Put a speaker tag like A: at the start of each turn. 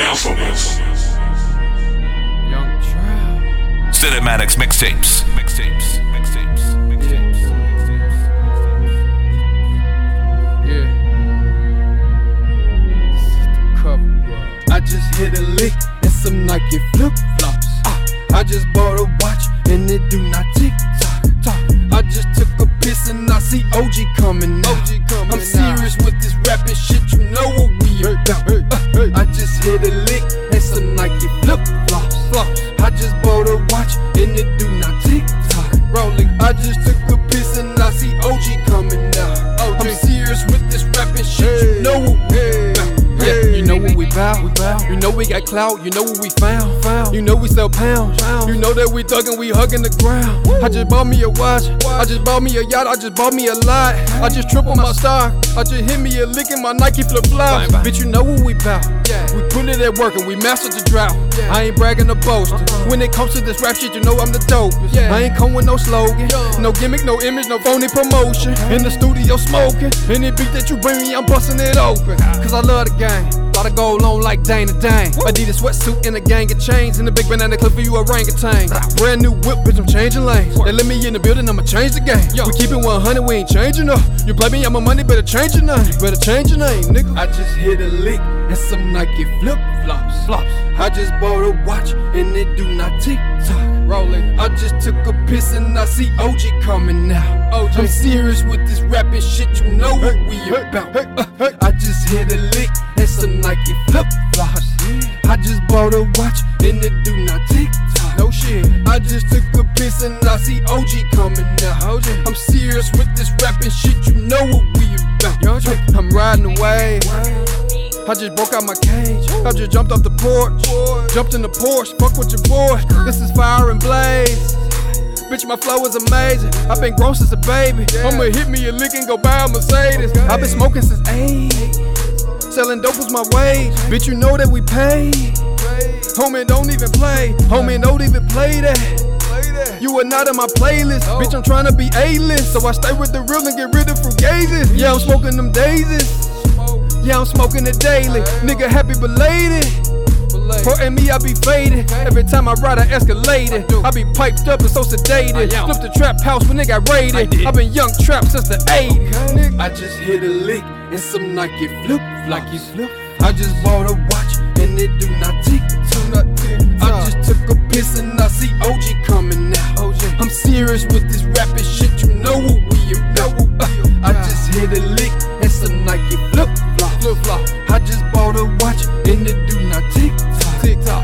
A: infamous.
B: Young Trap.
C: Cinematics mixtapes. Mixtapes. Mixtapes. Mixtapes.
B: Yeah. This is the cover.
D: I just hit a lick and some Nike flip flops. I just bought a watch and it do not tick I just took a piss and I see OG coming. Now.
B: OG coming
D: I'm
B: now.
D: serious with this rapping shit. You know what we about. Uh, I just hit a lick and some Nike flip flops. flops. I just bought a watch and it do not tick tock. Rolling. I just took bout. We bout. You know we got clout. You know what we found. found. You know we sell pounds. You know that we thuggin', we hugging the ground. I just bought me a watch. I just bought me a yacht. I just bought me a lot. I just tripled my stock. I just hit me a lick in my Nike flip flops. Bitch, you know what we bout. Yeah. We put it at work and we mastered the drought. I ain't bragging or boasting. Uh-huh. When it comes to this rap shit, you know I'm the dopest. I ain't come with no slogan, no gimmick, no image, no phony promotion. In the studio smoking. Any beat that you bring me, I'm busting it open. Cause I love the game. Lot of gold on like Dana Dane. Adidas sweatsuit and a gang of chains. And a big banana clip for you orangutan. Brand new whip, bitch, I'm changing lanes. They let me in the building, I'ma change the game. Yo. We keep it 100, we ain't changing up. You play me, I'm my money, better change your name. Better change your name, nigga. I just hit a lick and some Nike flip flops. flops. I just bought a watch and it do not tick tock. Rolling. I just took a piss and I see OG coming now. OG. I'm serious with this rapping shit, you know what we about. I just hit a lick and some Nike flip flops. I just bought a watch and it do not tick tock. No shit. I just took a piss and I see OG coming now. OG. I'm serious with this rapping shit, you know what we about. Young I'm riding away. I just broke out my cage. I just jumped off the porch. Jumped in the Porsche. Fuck with your boy. This is fire and blaze. Bitch, my flow is amazing. I've been grown since a baby. I'ma hit me a lick and go buy a Mercedes. I've been smoking since eight. Selling dope was my wage. Bitch, you know that we pay. Homie, don't even play. Homie, don't even play that. You are not in my playlist. Bitch, I'm trying to be A-list. So I stay with the real and get rid of frugazes. Yeah, I'm smoking them daisies. Yeah, I'm smoking it daily. Nigga, happy belated. Putting me, I be faded. Every time I ride, I escalate. I be piped up and so sedated. Flip the trap house when it got raided. i been young trap since the 80s. I just hit a lick and some Nike flip, like you slip. I just bought a watch and it do not tick. I just took a piss and I see OG coming now. OG. I'm serious with this rapping shit, you know what we know. I just hit a lick and some Nike flip flop. I just bought a watch and it do not tick.
B: TikTok.